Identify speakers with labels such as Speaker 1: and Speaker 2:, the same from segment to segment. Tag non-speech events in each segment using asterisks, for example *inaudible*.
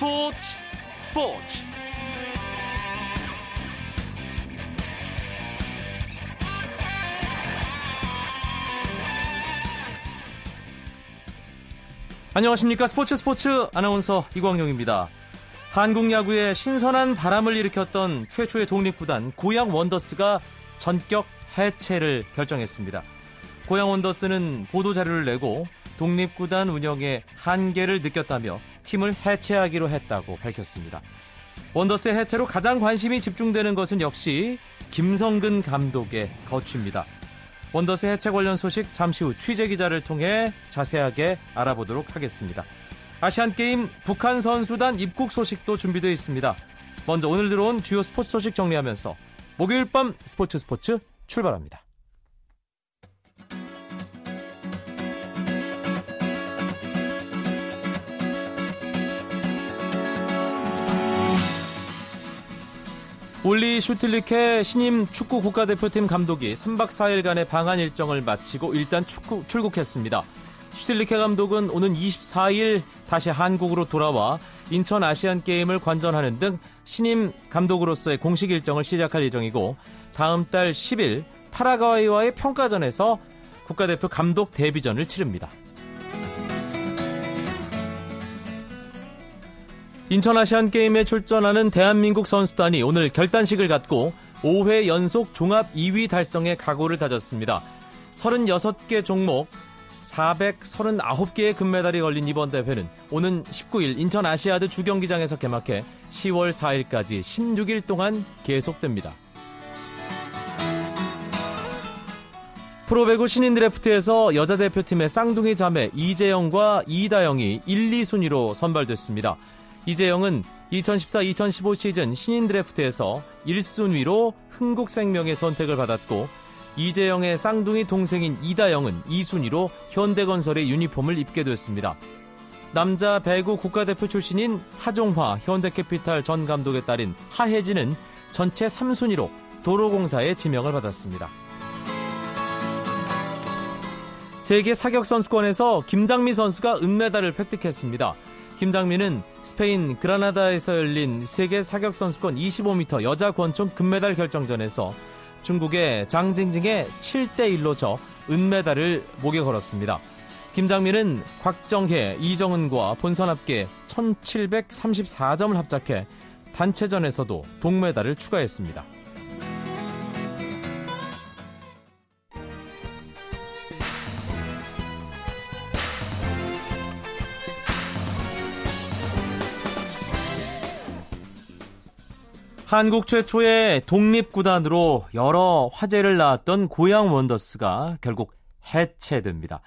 Speaker 1: 스포츠 스포츠 안녕하십니까 스포츠 스포츠 아나운서 이광용입니다. 한국 야구에 신선한 바람을 일으켰던 최초의 독립구단 고양 원더스가 전격 해체를 결정했습니다. 고양 원더스는 보도 자료를 내고 독립구단 운영에 한계를 느꼈다며 팀을 해체하기로 했다고 밝혔습니다. 원더스의 해체로 가장 관심이 집중되는 것은 역시 김성근 감독의 거취입니다. 원더스 해체 관련 소식 잠시 후 취재 기자를 통해 자세하게 알아보도록 하겠습니다. 아시안 게임 북한 선수단 입국 소식도 준비되어 있습니다. 먼저 오늘 들어온 주요 스포츠 소식 정리하면서 목요일 밤 스포츠 스포츠 출발합니다. 올리 슈틸리케 신임 축구 국가대표팀 감독이 3박 4일간의 방한 일정을 마치고 일단 축구 출국했습니다. 슈틸리케 감독은 오는 24일 다시 한국으로 돌아와 인천 아시안 게임을 관전하는 등 신임 감독으로서의 공식 일정을 시작할 예정이고 다음 달 10일 파라과이와의 평가전에서 국가대표 감독 데뷔전을 치릅니다. 인천 아시안 게임에 출전하는 대한민국 선수단이 오늘 결단식을 갖고 5회 연속 종합 2위 달성에 각오를 다졌습니다. 36개 종목 439개의 금메달이 걸린 이번 대회는 오는 19일 인천 아시아드 주경기장에서 개막해 10월 4일까지 16일 동안 계속됩니다. 프로배구 신인 드래프트에서 여자 대표팀의 쌍둥이 자매 이재영과 이다영이 1, 2순위로 선발됐습니다. 이재영은 2014-2015 시즌 신인 드래프트에서 1순위로 흥국생명의 선택을 받았고 이재영의 쌍둥이 동생인 이다영은 2순위로 현대건설의 유니폼을 입게 됐습니다. 남자 배구 국가대표 출신인 하종화 현대캐피탈 전 감독의 딸인 하혜진은 전체 3순위로 도로공사의 지명을 받았습니다. 세계 사격 선수권에서 김장미 선수가 은메달을 획득했습니다. 김장민은 스페인 그라나다에서 열린 세계 사격 선수권 25m 여자 권총 금메달 결정전에서 중국의 장징징에 7대1로 져 은메달을 목에 걸었습니다. 김장민은 곽정혜, 이정은과 본선 합계 1734점을 합작해 단체전에서도 동메달을 추가했습니다. 한국 최초의 독립구단으로 여러 화제를 낳았던 고양 원더스가 결국 해체됩니다.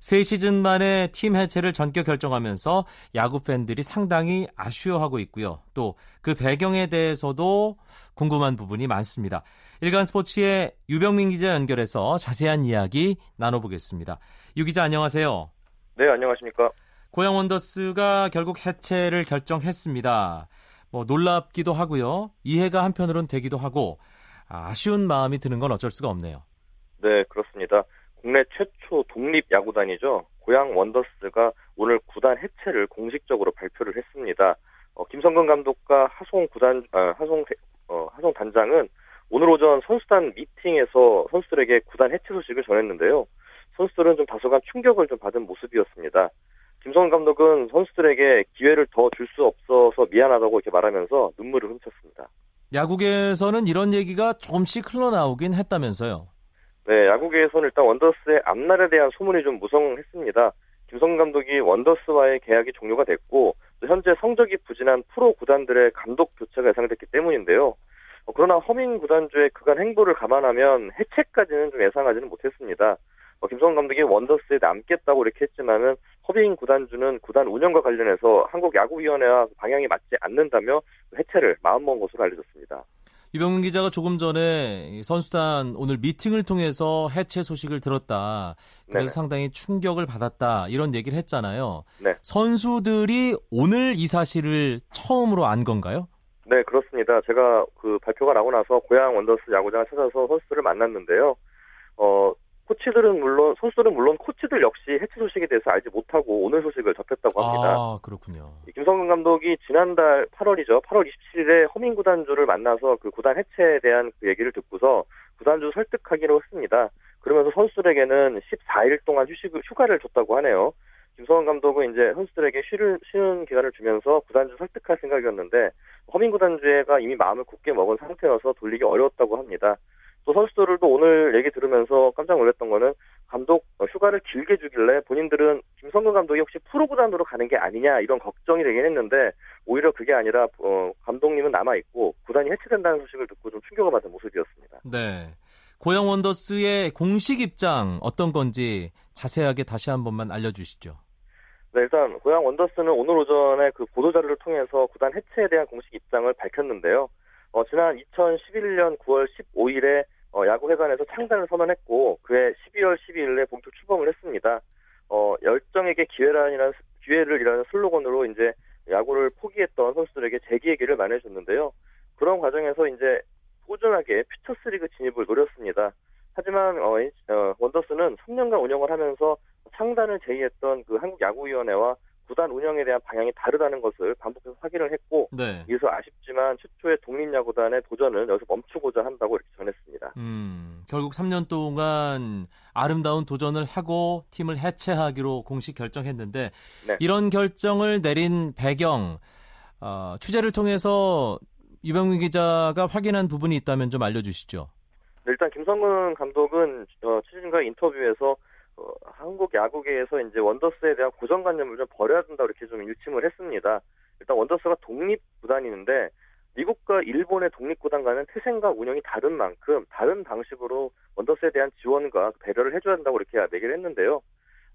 Speaker 1: 세 시즌 만에 팀 해체를 전격 결정하면서 야구 팬들이 상당히 아쉬워하고 있고요. 또 그 배경에 대해서도 궁금한 부분이 많습니다. 일간 스포츠의 유병민 기자 연결해서 자세한 이야기 나눠보겠습니다. 유 기자 안녕하세요.
Speaker 2: 네, 안녕하십니까.
Speaker 1: 고양 원더스가 결국 해체를 결정했습니다. 뭐 놀랍기도 하고요. 이해가 한편으론 되기도 하고 아쉬운 마음이 드는 건 어쩔 수가 없네요.
Speaker 2: 네, 그렇습니다. 국내 최초 독립 야구단이죠. 고양 원더스가 오늘 구단 해체를 공식적으로 발표를 했습니다. 어, 김성근 감독과 하송 구단 아, 하송 어, 하송 단장은 오늘 오전 선수단 미팅에서 선수들에게 구단 해체 소식을 전했는데요. 선수들은 좀 다소간 충격을 좀 받은 모습이었습니다. 김성훈 감독은 선수들에게 기회를 더 줄 수 없어서 미안하다고 이렇게 말하면서 눈물을 훔쳤습니다.
Speaker 1: 야구계에서는 이런 얘기가 조금씩 흘러나오긴 했다면서요.
Speaker 2: 네, 야구계에서는 일단 원더스의 앞날에 대한 소문이 좀 무성했습니다. 김성근 감독이 원더스와의 계약이 종료가 됐고 현재 성적이 부진한 프로 구단들의 감독 교체가 예상됐기 때문인데요. 어, 그러나 허민 구단주의 그간 행보를 감안하면 해체까지는 좀 예상하지는 못했습니다. 어, 김성훈 감독이 원더스에 남겠다고 이렇게 했지만은 허빙 구단주는 구단 운영과 관련해서 한국 야구위원회와 방향이 맞지 않는다며 해체를 마음먹은 것으로 알려졌습니다.
Speaker 1: 이병민 기자가 조금 전에 선수단 오늘 미팅을 통해서 해체 소식을 들었다. 그래서 네네. 상당히 충격을 받았다. 이런 얘기를 했잖아요. 네. 선수들이 오늘 이 사실을 처음으로 안 건가요?
Speaker 2: 네, 그렇습니다. 제가 그 발표가 나고 나서 고향 원더스 야구장을 찾아서 선수들을 만났는데요. 어, 코치들은 물론 선수들은 물론 코치들 역시 해체 소식에 대해서 알지 못하고 오늘 소식을 접했다고 합니다.
Speaker 1: 아 그렇군요.
Speaker 2: 김성근 감독이 지난달 8월이죠. 8월 27일에 허민 구단주를 만나서 그 구단 해체에 대한 그 얘기를 듣고서 구단주 설득하기로 했습니다. 그러면서 선수들에게는 14일 동안 휴식 휴가를 줬다고 하네요. 김성원 감독은 이제 선수들에게 쉬는, 쉬는 기간을 주면서 구단주 설득할 생각이었는데 허민 구단주가 이미 마음을 굳게 먹은 상태여서 돌리기 어려웠다고 합니다. 또 선수들도 오늘 얘기 들으면서 깜짝 놀랐던 거는 감독 휴가를 길게 주길래 본인들은 김성근 감독이 혹시 프로 구단으로 가는 게 아니냐 이런 걱정이 되긴 했는데 오히려 그게 아니라 어, 감독님은 남아 있고 구단이 해체된다는 소식을 듣고 좀 충격을 받은 모습이었습니다.
Speaker 1: 네. 고영 원더스의 공식 입장 어떤 건지 자세하게 다시 한 번만 알려주시죠.
Speaker 2: 네, 일단 고양 원더스는 오늘 오전에 그 보도 자료를 통해서 구단 해체에 대한 공식 입장을 밝혔는데요. 어, 지난 2011년 9월 15일에 어, 야구회관에서 창단을 선언했고 그해 12월 12일에 본격 출범을 했습니다. 어, 열정에게 기회라는 기회를 이라는 슬로건으로 이제 야구를 포기했던 선수들에게 재기의 길을 마련해줬는데요. 그런 과정에서 이제 꾸준하게 퓨처스리그 진입을 노렸습니다. 하지만 어, 어, 원더스는 3년간 운영을 하면서 창단을 제의했던 그 한국야구위원회와 구단 운영에 대한 방향이 다르다는 것을 반복해서 확인을 했고 네. 이래서 아쉽지만 최초의 독립야구단의 도전을 여기서 멈추고자 한다고 이렇게 전했습니다.
Speaker 1: 음, 결국 3년 동안 아름다운 도전을 하고 팀을 해체하기로 공식 결정했는데 네. 이런 결정을 내린 배경 어, 취재를 통해서 유병민 기자가 확인한 부분이 있다면 좀 알려주시죠.
Speaker 2: 네, 일단 김성근 감독은 어, 취재진과 인터뷰에서 어, 한국 야구계에서 이제 원더스에 대한 고정관념을 좀 버려야 된다 이렇게 좀 일침을 했습니다. 일단 원더스가 독립 구단이는데 미국과 일본의 독립 구단과는 태생과 운영이 다른 만큼 다른 방식으로 원더스에 대한 지원과 배려를 해줘야 된다고 이렇게 얘기를 했는데요.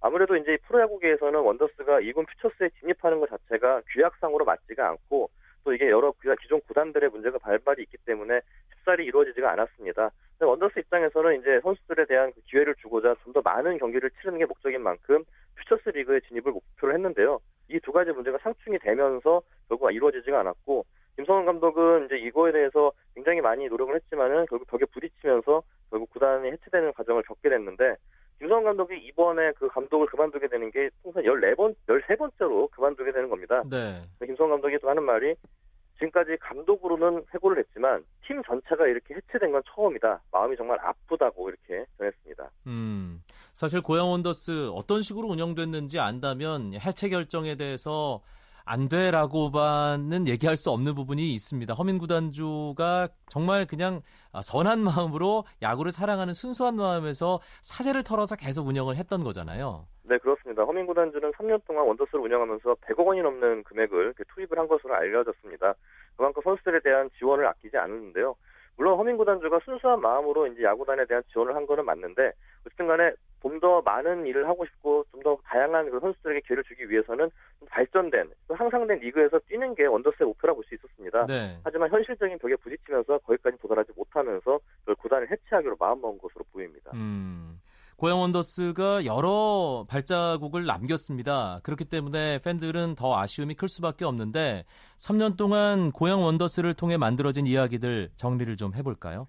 Speaker 2: 아무래도 이제 프로야구계에서는 원더스가 이군 퓨처스에 진입하는 것 자체가 규약상으로 맞지가 않고 또 이게 여러 기존 구단들의 문제가 반발이 있기 때문에 쉽사리 이루어지지가 않았습니다. 원더스 입장에서는 이제 선수들에 대한 그 기회를 주고자 좀 더 많은 경기를 치르는 게 목적인 만큼 퓨처스 리그에 진입을 목표로 했는데요. 이 두 가지 문제가 상충이 되면서 결국 이루어지지가 않았고 김성원 감독은 이제 이거에 대해서 굉장히 많이 노력을 했지만은 결국 벽에 부딪히면서 결국 구단이 해체되는 과정을 겪게 됐는데 김성원 감독이 이번에 그 감독을 그만두게 되는 게 통산 14번, 13번째로 그만두게 되는 겁니다. 네. 김성원 감독이 또 하는 말이 지금까지 감독으로는 해고를 했지만 팀 전체가 이렇게 해체된 건 처음이다. 마음이 정말 아프다고 이렇게 전했습니다.
Speaker 1: 음, 사실 고양 원더스 어떤 식으로 운영됐는지 안다면 해체 결정에 대해서 안 돼라고만은 얘기할 수 없는 부분이 있습니다. 허민 구단주가 정말 그냥 선한 마음으로 야구를 사랑하는 순수한 마음에서 사재를 털어서 계속 운영을 했던 거잖아요.
Speaker 2: 네, 그렇습니다. 허민 구단주는 3년 동안 원더스를 운영하면서 100억 원이 넘는 금액을 투입을 한 것으로 알려졌습니다. 그만큼 선수들에 대한 지원을 아끼지 않았는데요. 물론 허민 구단주가 순수한 마음으로 이제 야구단에 대한 지원을 한 거는 맞는데 어쨌든 간에 좀 더 많은 일을 하고 싶고 좀 더 다양한 그 선수들에게 기회를 주기 위해서는 좀 발전된 향상된 리그에서 뛰는 게 원더스의 목표라고 볼 수 있었습니다. 네. 하지만 현실적인 벽에 부딪히면서 거기까지 도달하지 못하면서 구단을 해체하기로 마음먹은 것으로 보입니다. 음.
Speaker 1: 고양 원더스가 여러 발자국을 남겼습니다. 그렇기 때문에 팬들은 더 아쉬움이 클 수밖에 없는데 3년 동안 고양 원더스를 통해 만들어진 이야기들 정리를 좀 해볼까요?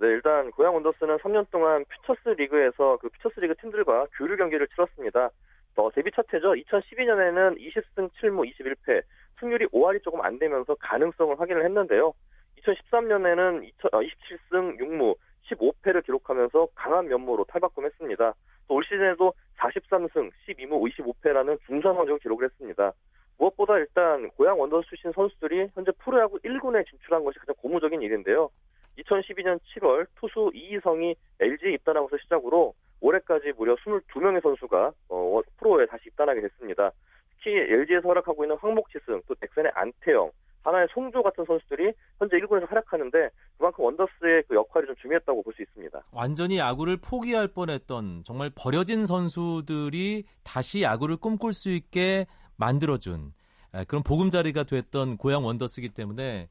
Speaker 2: 네, 일단 고양 원더스는 3년 동안 퓨처스 리그에서 그 퓨처스 리그 팀들과 교류 경기를 치렀습니다. 어, 데뷔 첫 해죠. 2012년에는 20승 7무 21패, 승률이 5할이 조금 안 되면서 가능성을 확인을 했는데요. 2013년에는 27승 6무 15패를 기록하면서 강한 면모로 탈바꿈했습니다. 또 올 시즌에도 43승 12무 55패라는 중상 성적을 기록을 했습니다. 무엇보다 일단 고향 원더스 출신 선수들이 현재 프로야구 1군에 진출한 것이 가장 고무적인 일인데요. 2012년 7월 투수 이희성이 LG에 입단하고서 시작으로 올해까지 무려 22명의 선수가 어, 프로에 다시 입단하게 됐습니다. 특히 LG에서 활약하고 있는 황목지승, 또 넥센의 안태영, 하나의 송조 같은 선수들이 현재 1군에서 활약하는데 그만큼 원더스의 중요했다고 볼 수 있습니다.
Speaker 1: 완전히 야구를 포기할 뻔했던 정말 버려진 선수들이 다시 야구를 꿈꿀 수 있게 만들어준 그런 보금자리가 됐던 고향 원더스기 때문에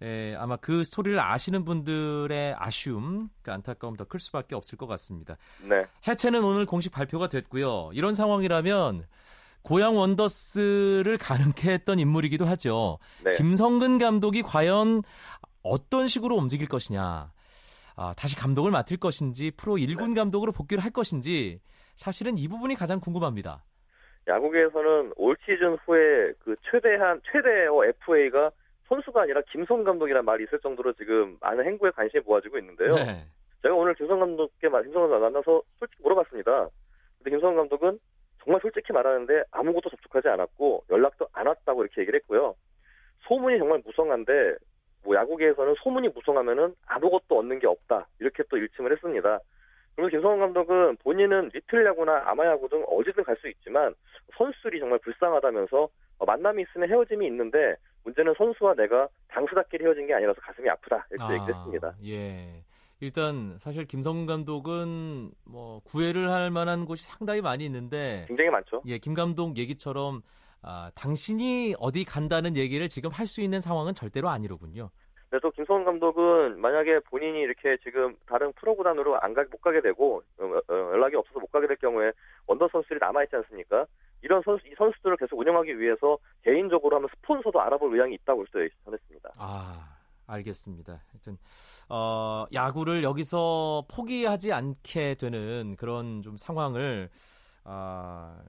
Speaker 1: 에, 아마 그 스토리를 아시는 분들의 아쉬움, 그 안타까움 더 클 수밖에 없을 것 같습니다. 네. 해체는 오늘 공식 발표가 됐고요. 이런 상황이라면 고향 원더스를 가능케 했던 인물이기도 하죠. 네. 김성근 감독이 과연 어떤 식으로 움직일 것이냐. 아, 다시 감독을 맡을 것인지 프로 1군 감독으로 복귀를 할 것인지 사실은 이 부분이 가장 궁금합니다.
Speaker 2: 야구계에서는 올 시즌 후에 그 최대한 최대어 FA가 선수가 아니라 김성 감독이라는 말이 있을 정도로 지금 많은 행보에 관심이 모아지고 있는데요. 네. 제가 오늘 김성 감독께 김성 감독 만나서 솔직히 물어봤습니다. 근데 김성 감독은 정말 솔직히 말하는데 아무것도 접촉하지 않았고 연락도 안 왔다고 이렇게 얘기를 했고요. 소문이 정말 무성한데 뭐 야구계에서는 소문이 무성하면은 아무것도 얻는 게 없다 이렇게 또 일침을 했습니다. 그리고 김성원 감독은 본인은 리틀 야구나 아마 야구 등 어디든 갈 수 있지만 선수들이 정말 불쌍하다면서 어, 만남이 있으면 헤어짐이 있는데 문제는 선수와 내가 당수답끼리 헤어진 게 아니라서 가슴이 아프다 이렇게 아, 얘기를 했습니다.
Speaker 1: 예. 일단 사실 김성근 감독은 뭐 구애를 할 만한 곳이 상당히 많이 있는데
Speaker 2: 굉장히 많죠.
Speaker 1: 예, 김 감독 얘기처럼 아, 당신이 어디 간다는 얘기를 지금 할 수 있는 상황은 절대로 아니로군요.
Speaker 2: 네, 또 김성훈 감독은 만약에 본인이 이렇게 지금 다른 프로 구단으로 안 가, 못 가게 되고 어, 어, 연락이 없어서 못 가게 될 경우에 원더 선수들이 남아 있지 않습니까? 이런 선수 이 선수들을 계속 운영하기 위해서 개인적으로 하면 스폰서도 알아볼 의향이 있다고 전했습니다.
Speaker 1: 아. 알겠습니다. 하여튼 어, 야구를 여기서 포기하지 않게 되는 그런 좀 상황을 아, 어,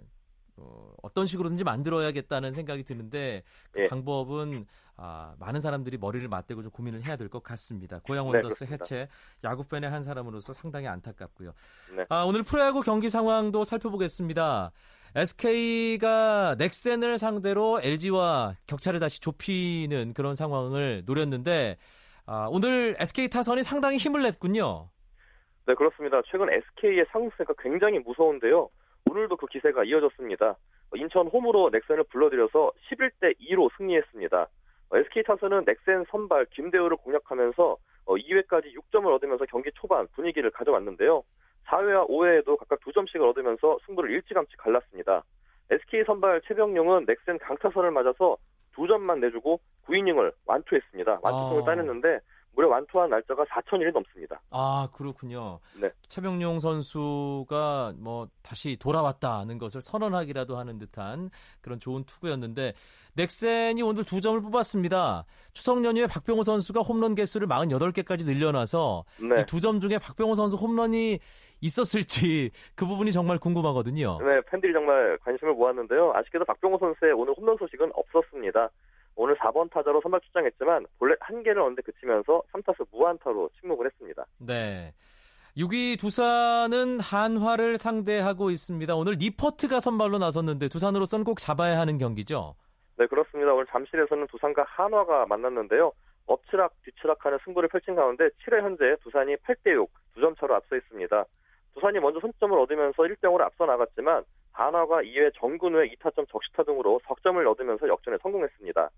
Speaker 1: 어떤 식으로든지 만들어야겠다는 생각이 드는데 그 예. 방법은 아, 많은 사람들이 머리를 맞대고 좀 고민을 해야 될 것 같습니다. 고양 네, 원더스 네, 해체 야구 팬의 한 사람으로서 상당히 안타깝고요. 네. 아, 오늘 프로야구 경기 상황도 살펴보겠습니다. SK가 넥센을 상대로 LG와 격차를 다시 좁히는 그런 상황을 노렸는데 아, 오늘 SK 타선이 상당히 힘을 냈군요.
Speaker 2: 네, 그렇습니다. 최근 SK의 상승세가 굉장히 무서운데요. 오늘도 그 기세가 이어졌습니다. 인천 홈으로 넥센을 불러들여서 11대 2로 승리했습니다. SK 타선은 넥센 선발 김대우를 공략하면서 2회까지 어, 6점을 얻으면서 경기 초반 분위기를 가져왔는데요. 4회와 5회에도 각각 2점씩을 얻으면서 승부를 일찌감치 갈랐습니다. SK 선발 최병용은 넥센 강타선을 맞아서 2점만 내주고 9이닝을 완투했습니다. 완투승을 아. 따냈는데 무려 완투한 날짜가 4천일이 넘습니다.
Speaker 1: 아 그렇군요. 네. 최병용 선수가 뭐 다시 돌아왔다는 것을 선언하기라도 하는 듯한 그런 좋은 투구였는데 넥센이 오늘 두 점을 뽑았습니다. 추석 연휴에 박병호 선수가 홈런 개수를 48개까지 늘려놔서 네. 두점 중에 박병호 선수 홈런이 있었을지 그 부분이 정말 궁금하거든요.
Speaker 2: 네, 팬들이 정말 관심을 모았는데요. 아쉽게도 박병호 선수의 오늘 홈런 소식은 없었습니다. 오늘 4번 타자로 선발 출장했지만 본래 한 개를 얻는데 그치면서 3타수 무안타로 침묵을 했습니다.
Speaker 1: 네. 6위 두산은 한화를 상대하고 있습니다. 오늘 니퍼트가 선발로 나섰는데 두산으로서는 꼭 잡아야 하는 경기죠.
Speaker 2: 네, 그렇습니다. 오늘 잠실에서는 두산과 한화가 만났는데요. 엎치락 뒤치락하는 승부를 펼친 가운데 7회 현재 두산이 8대6 2점 차로 앞서 있습니다. 두산이 먼저 선점을 얻으면서 1대0으로 앞서 나갔지만 한화가 2회 정근 후에 2타점 적시타 등으로 석점을 얻으면서 역전에 성공했습니다.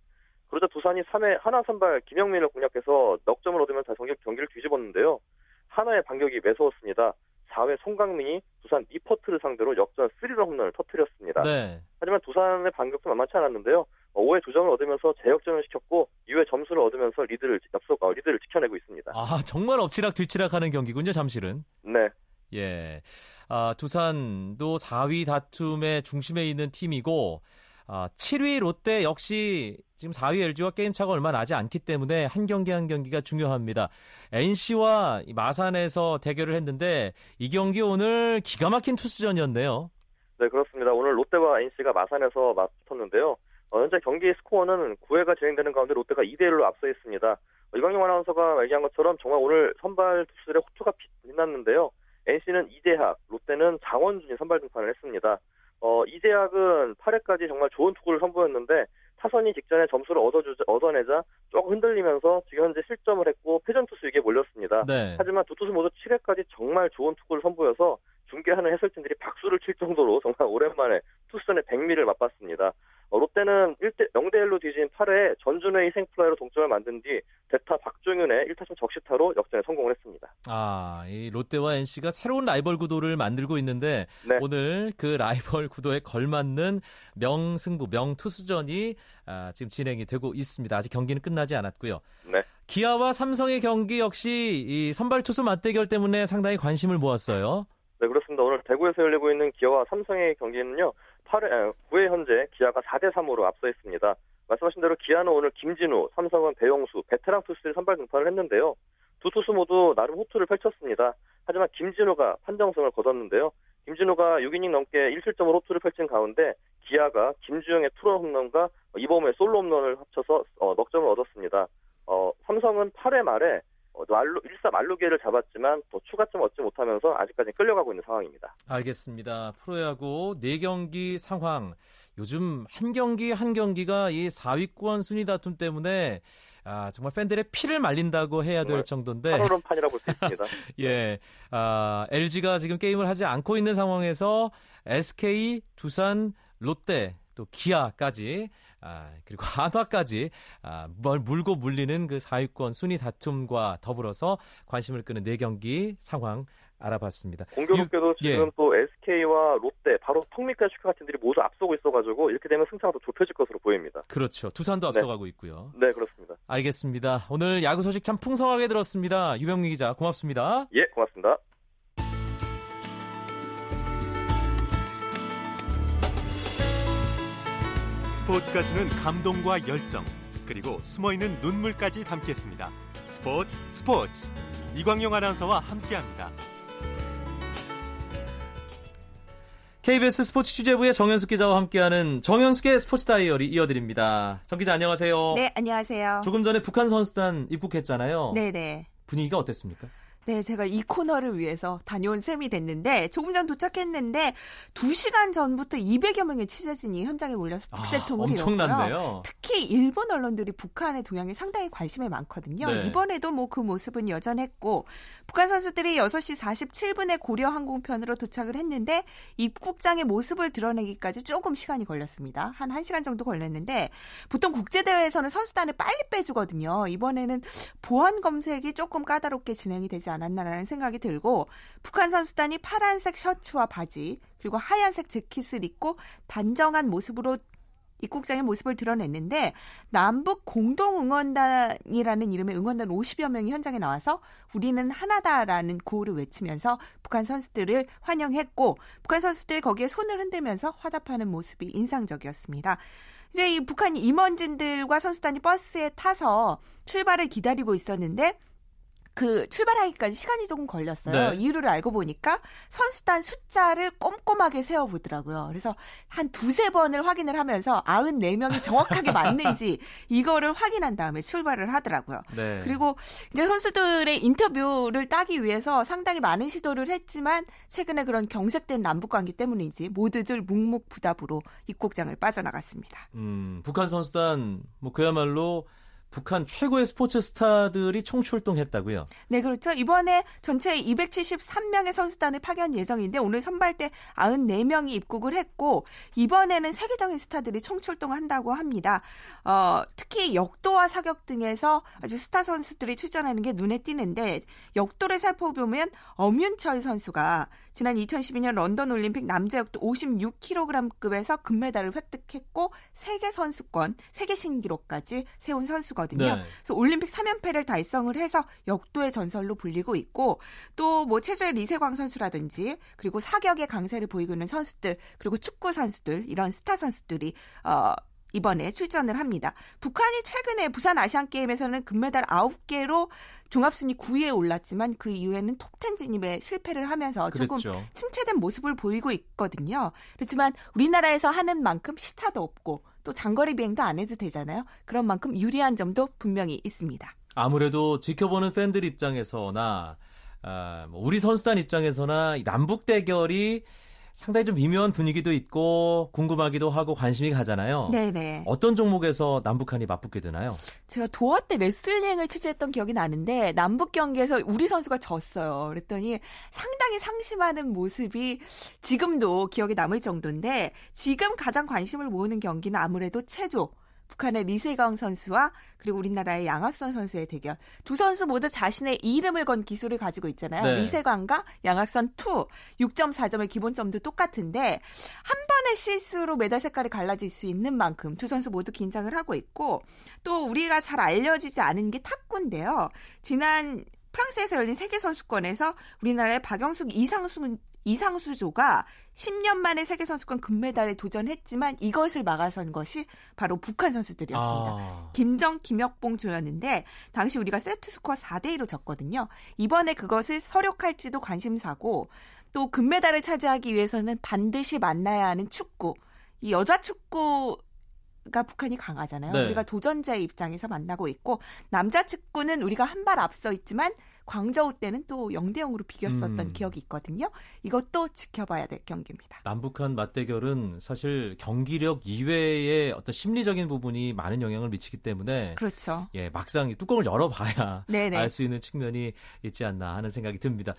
Speaker 2: 그러자 두산이 3회 하나 선발 김영민을 공략해서 넉 점을 얻으면서 경기, 경기를 뒤집었는데요. 하나의 반격이 매서웠습니다. 4회 송강민이 두산 니퍼트를 상대로 역전 3런 홈런을 터뜨렸습니다. 네. 하지만 두산의 반격도 만만치 않았는데요. 5회 두 점을 얻으면서 재역전을 시켰고 2회 점수를 얻으면서 리드를 앞서 어, 리드를 지켜내고 있습니다.
Speaker 1: 아 정말 엎치락 뒤치락하는 경기군요, 잠실은.
Speaker 2: 네.
Speaker 1: 예. 아, 두산도 4위 다툼의 중심에 있는 팀이고 아, 7위 롯데 역시 지금 4위 LG와 게임 차가 얼마 나지 않기 때문에 한 경기 한 경기가 중요합니다. NC와 마산에서 대결을 했는데 이 경기 오늘 기가 막힌 투수전이었네요.
Speaker 2: 네, 그렇습니다. 오늘 롯데와 NC가 마산에서 맞붙었는데요. 어, 현재 경기 스코어는 9회가 진행되는 가운데 롯데가 2대 1로 앞서 있습니다. 어, 이광용 아나운서가 얘기한 것처럼 정말 오늘 선발 투수들의 호투가 빛났는데요. NC는 이대학, 롯데는 장원준이 선발 등판을 했습니다. 어, 이재학은 8회까지 정말 좋은 투구를 선보였는데 타선이 직전에 점수를 얻어주자, 얻어내자 조금 흔들리면서 지금 현재 실점을 했고 패전 투수 위기에 몰렸습니다. 네. 하지만 두 투수 모두 7회까지 정말 좋은 투구를 선보여서 중계하는 해설진들이 박수를 칠 정도로 정말 오랜만에 투수전의 백미를 맛봤습니다. 어, 롯데는 1대 0대 1로 뒤진 8회 전준우의 희생플라이로 동점을 만든 뒤 대타 박종윤의 1타점 적시타로 역전에 성공을 했습니다.
Speaker 1: 아, 이 롯데와 NC가 새로운 라이벌 구도를 만들고 있는데 네. 오늘 그 라이벌 구도에 걸맞는 명승부, 명투수전이 아, 지금 진행이 되고 있습니다. 아직 경기는 끝나지 않았고요. 네. 기아와 삼성의 경기 역시 이 선발 투수 맞대결 때문에 상당히 관심을 모았어요.
Speaker 2: 네, 그렇습니다. 오늘 대구에서 열리고 있는 기아와 삼성의 경기는요. 8회, 9회 현재 기아가 4대 3으로 앞서 있습니다. 말씀하신 대로 기아는 오늘 김진우, 삼성은 배용수, 베테랑 투수들이 선발 등판을 했는데요. 두 투수 모두 나름 호투를 펼쳤습니다. 하지만 김진우가 판정승을 거뒀는데요. 김진우가 6이닝 넘게 1실점으로 호투를 펼친 가운데 기아가 김주영의 투런 홈런과 이범의 솔로 홈런을 합쳐서 어, 넉 점을 얻었습니다. 어, 삼성은 8회 말에 어, 말루, 1사 말루기를 잡았지만 또 추가점 얻지 못하면서 아직까지 끌려가고 있는 상황입니다.
Speaker 1: 알겠습니다. 프로야구 4경기 상황. 요즘 한 경기 한 경기가 이 4위권 순위 다툼 때문에 아, 정말 팬들의 피를 말린다고 해야 될 정도인데.
Speaker 2: 한오름판이라고 볼 수 있습니다. *laughs*
Speaker 1: 예. 아, LG가 지금 게임을 하지 않고 있는 상황에서 SK, 두산, 롯데, 또 기아까지 아, 그리고 *laughs* 한화까지 아, 뭘 물고 물리는 그 4위권 순위 다툼과 더불어서 관심을 끄는 4경기 상황 알아봤습니다.
Speaker 2: 공교롭게도 유, 지금 예. 또 SK와 롯데 바로 턱밑과 슈카 같은 들이 모두 앞서고 있어가지고 이렇게 되면 승차가 더 좁혀질 것으로 보입니다.
Speaker 1: 그렇죠. 두산도 네. 앞서가고 있고요.
Speaker 2: 네, 그렇습니다.
Speaker 1: 알겠습니다. 오늘 야구 소식 참 풍성하게 들었습니다. 유병미 기자 고맙습니다.
Speaker 2: 예, 고맙습니다.
Speaker 3: 스포츠가 주는 감동과 열정 그리고 숨어있는 눈물까지 담겠습니다. 스포츠 스포츠 이광용 아나운서와 함께합니다.
Speaker 1: KBS 스포츠 취재부의 정현숙 기자와 함께하는 정현숙의 스포츠 다이어리 이어드립니다. 정 기자 안녕하세요.
Speaker 4: 네, 안녕하세요.
Speaker 1: 조금 전에 북한 선수단 입국했잖아요.
Speaker 4: 네네.
Speaker 1: 분위기가 어땠습니까?
Speaker 4: 네, 제가 이 코너를 위해서 다녀온 셈이 됐는데 조금 전 도착했는데 2시간 전부터 200여 명의 취재진이 현장에 몰려서 북새통을 아,
Speaker 1: 엄청난데요.
Speaker 4: 특히 일본 언론들이 북한의 동향에 상당히 관심이 많거든요. 네. 이번에도 뭐 그 모습은 여전했고 북한 선수들이 6시 47분에 고려 항공편으로 도착을 했는데 입국장의 모습을 드러내기까지 조금 시간이 걸렸습니다. 한 1시간 정도 걸렸는데 보통 국제 대회에서는 선수단을 빨리 빼주거든요. 이번에는 보안 검색이 조금 까다롭게 진행이 되지 않았나라는 생각이 들고 북한 선수단이 파란색 셔츠와 바지 그리고 하얀색 재킷을 입고 단정한 모습으로 입국장의 모습을 드러냈는데 남북 공동 응원단이라는 이름의 응원단 50여 명이 현장에 나와서 우리는 하나다라는 구호를 외치면서 북한 선수들을 환영했고 북한 선수들이 거기에 손을 흔들면서 화답하는 모습이 인상적이었습니다. 이제 이 북한 임원진들과 선수단이 버스에 타서 출발을 기다리고 있었는데 그 출발하기까지 시간이 조금 걸렸어요. 네. 이유를 알고 보니까 선수단 숫자를 꼼꼼하게 세어보더라고요. 그래서 한 두세 번을 확인을 하면서 94명이 정확하게 맞는지 *laughs* 이거를 확인한 다음에 출발을 하더라고요. 네. 그리고 이제 선수들의 인터뷰를 따기 위해서 상당히 많은 시도를 했지만 최근에 그런 경색된 남북 관계 때문인지 모두들 묵묵부답으로 입국장을 빠져나갔습니다.
Speaker 1: 음, 북한 선수단 뭐 그야말로 북한 최고의 스포츠 스타들이 총출동했다고요?
Speaker 4: 네, 그렇죠. 이번에 전체 273명의 선수단을 파견 예정인데 오늘 선발 때 94명이 입국을 했고 이번에는 세계적인 스타들이 총출동한다고 합니다. 어, 특히 역도와 사격 등에서 아주 스타 선수들이 출전하는 게 눈에 띄는데 역도를 살펴보면 엄윤철 선수가 지난 2012년 런던 올림픽 남자 역도 56kg급에서 금메달을 획득했고 세계 선수권, 세계 신기록까지 세운 선수가 거든요. 네. 그래서 올림픽 3연패를 달성을 해서 역도의 전설로 불리고 있고 또 뭐 체조의 리세광 선수라든지 그리고 사격의 강세를 보이고 있는 선수들 그리고 축구 선수들 이런 스타 선수들이 어 이번에 출전을 합니다. 북한이 최근에 부산 아시안 게임에서는 금메달 9개로 종합순위 9위에 올랐지만 그 이후에는 톱10 진입에 실패를 하면서 조금 그랬죠. 침체된 모습을 보이고 있거든요. 그렇지만 우리나라에서 하는 만큼 시차도 없고 또 장거리 비행도 안 해도 되잖아요. 그런 만큼 유리한 점도 분명히 있습니다.
Speaker 1: 아무래도 지켜보는 팬들 입장에서나 아, 뭐 우리 선수단 입장에서나 남북 대결이 상당히 좀 미묘한 분위기도 있고 궁금하기도 하고 관심이 가잖아요.
Speaker 4: 네네.
Speaker 1: 어떤 종목에서 남북한이 맞붙게 되나요?
Speaker 4: 제가 도하 때 레슬링을 취재했던 기억이 나는데 남북 경기에서 우리 선수가 졌어요. 그랬더니 상당히 상심하는 모습이 지금도 기억에 남을 정도인데 지금 가장 관심을 모으는 경기는 아무래도 체조 북한의 리세강 선수와 그리고 우리나라의 양학선 선수의 대결. 두 선수 모두 자신의 이름을 건 기술을 가지고 있잖아요. 네. 리세강과 양학선 2 6.4점의 기본점도 똑같은데 한 번의 실수로 메달 색깔이 갈라질 수 있는 만큼 두 선수 모두 긴장을 하고 있고 또 우리가 잘 알려지지 않은 게 탁구인데요. 지난 프랑스에서 열린 세계 선수권에서 우리나라의 박영숙 이상순 이상수조가 10년 만에 세계 선수권 금메달에 도전했지만 이것을 막아선 것이 바로 북한 선수들이었습니다. 아. 김정, 김혁봉 조였는데 당시 우리가 세트 스코어 4대 2로 졌거든요. 이번에 그것을 서력할지도 관심사고 또 금메달을 차지하기 위해서는 반드시 만나야 하는 축구. 이 여자 축구 가 북한이 강하잖아요. 네. 우리가 도전자의 입장에서 만나고 있고 남자 축구는 우리가 한 발 앞서 있지만 광저우 때는 또 0대 0으로 비겼었던 음. 기억이 있거든요. 이것도 지켜봐야 될 경기입니다.
Speaker 1: 남북한 맞대결은 사실 경기력 이외의 어떤 심리적인 부분이 많은 영향을 미치기 때문에
Speaker 4: 그렇죠.
Speaker 1: 예, 막상 뚜껑을 열어봐야 알 수 있는 측면이 있지 않나 하는 생각이 듭니다.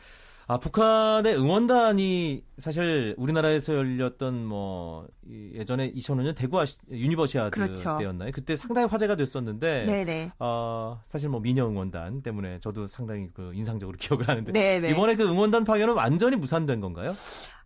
Speaker 1: 아, 북한의 응원단이 사실 우리나라에서 열렸던 뭐 예전에 2005년 대구 아시, 유니버시아드 그렇죠. 때였나요? 그때 상당히 화제가 됐었는데 네네. 어, 사실 뭐 미녀 응원단 때문에 저도 상당히 그 인상적으로 *laughs* 기억을 하는데 네네. 이번에 그 응원단 파견은 완전히 무산된 건가요?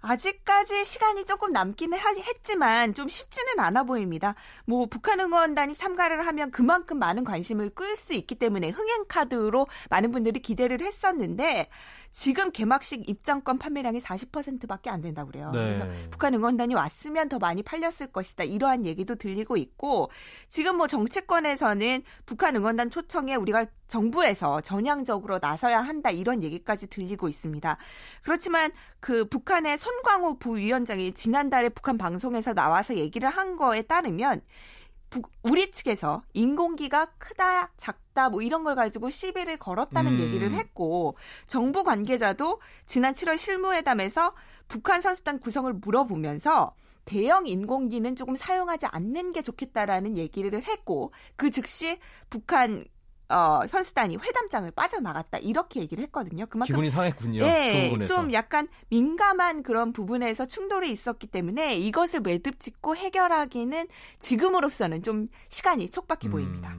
Speaker 4: 아직까지 시간이 조금 남긴 했지만 좀 쉽지는 않아 보입니다. 뭐 북한 응원단이 참가를 하면 그만큼 많은 관심을 끌 수 있기 때문에 흥행 카드로 많은 분들이 기대를 했었는데 지금 개막식 입장권 판매량이 40%밖에 안 된다고 그래요. 네. 그래서 북한 응원단이 왔으면 더 많이 팔렸을 것이다. 이러한 얘기도 들리고 있고 지금 뭐 정치권에서는 북한 응원단 초청에 우리가 정부에서 전향적으로 나서야 한다 이런 얘기까지 들리고 있습니다. 그렇지만 그 북한의 손광호 부위원장이 지난달에 북한 방송에서 나와서 얘기를 한 거에 따르면 북, 우리 측에서 인공기가 크다 작다 뭐 이런 걸 가지고 시비를 걸었다는 음. 얘기를 했고 정부 관계자도 지난 7월 실무회담에서 북한 선수단 구성을 물어보면서 대형 인공기는 조금 사용하지 않는 게 좋겠다라는 얘기를 했고 그 즉시 북한 어, 선수단이 회담장을 빠져나갔다 이렇게 얘기를 했거든요.
Speaker 1: 그만큼 기분이 상했군요.
Speaker 4: 네, 그좀 약간 민감한 그런 부분에서 충돌이 있었기 때문에 이것을 매듭 짓고 해결하기는 지금으로서는 좀 시간이 촉박해 음. 보입니다.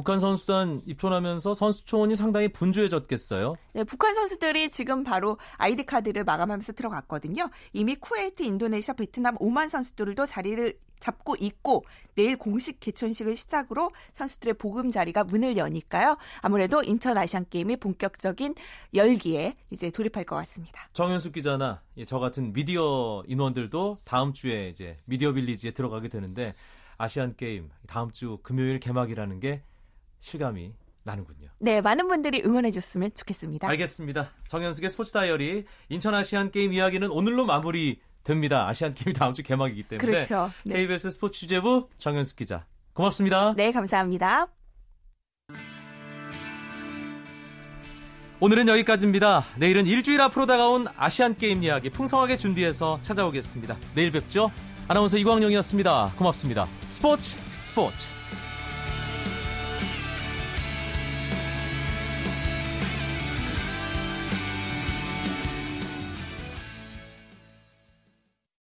Speaker 1: 북한 선수단 입촌하면서 선수 초원이 상당히 분주해졌겠어요.
Speaker 4: 네, 북한 선수들이 지금 바로 아이디 카드를 마감하면서 들어갔거든요. 이미 쿠웨이트, 인도네시아, 베트남, 오만 선수들도 자리를 잡고 있고 내일 공식 개촌식을 시작으로 선수들의 보금 자리가 문을 여니까요. 아무래도 인천 아시안 게임이 본격적인 열기에 이제 돌입할 것 같습니다.
Speaker 1: 정현숙 기자나 저 같은 미디어 인원들도 다음 주에 이제 미디어 빌리지에 들어가게 되는데 아시안 게임 다음 주 금요일 개막이라는 게 실감이 나는군요.
Speaker 4: 네, 많은 분들이 응원해 줬으면 좋겠습니다.
Speaker 1: 알겠습니다. 정현숙의 스포츠 다이어리 인천 아시안 게임 이야기는 오늘로 마무리 됩니다. 아시안 게임 다음 주 개막이기 때문에 그렇죠. 네. KBS 스포츠 취재부 정현숙 기자 고맙습니다.
Speaker 4: 네, 감사합니다.
Speaker 1: 오늘은 여기까지입니다. 내일은 일주일 앞으로 다가온 아시안 게임 이야기 풍성하게 준비해서 찾아오겠습니다. 내일 뵙죠. 아나운서 이광용이었습니다. 고맙습니다. 스포츠 스포츠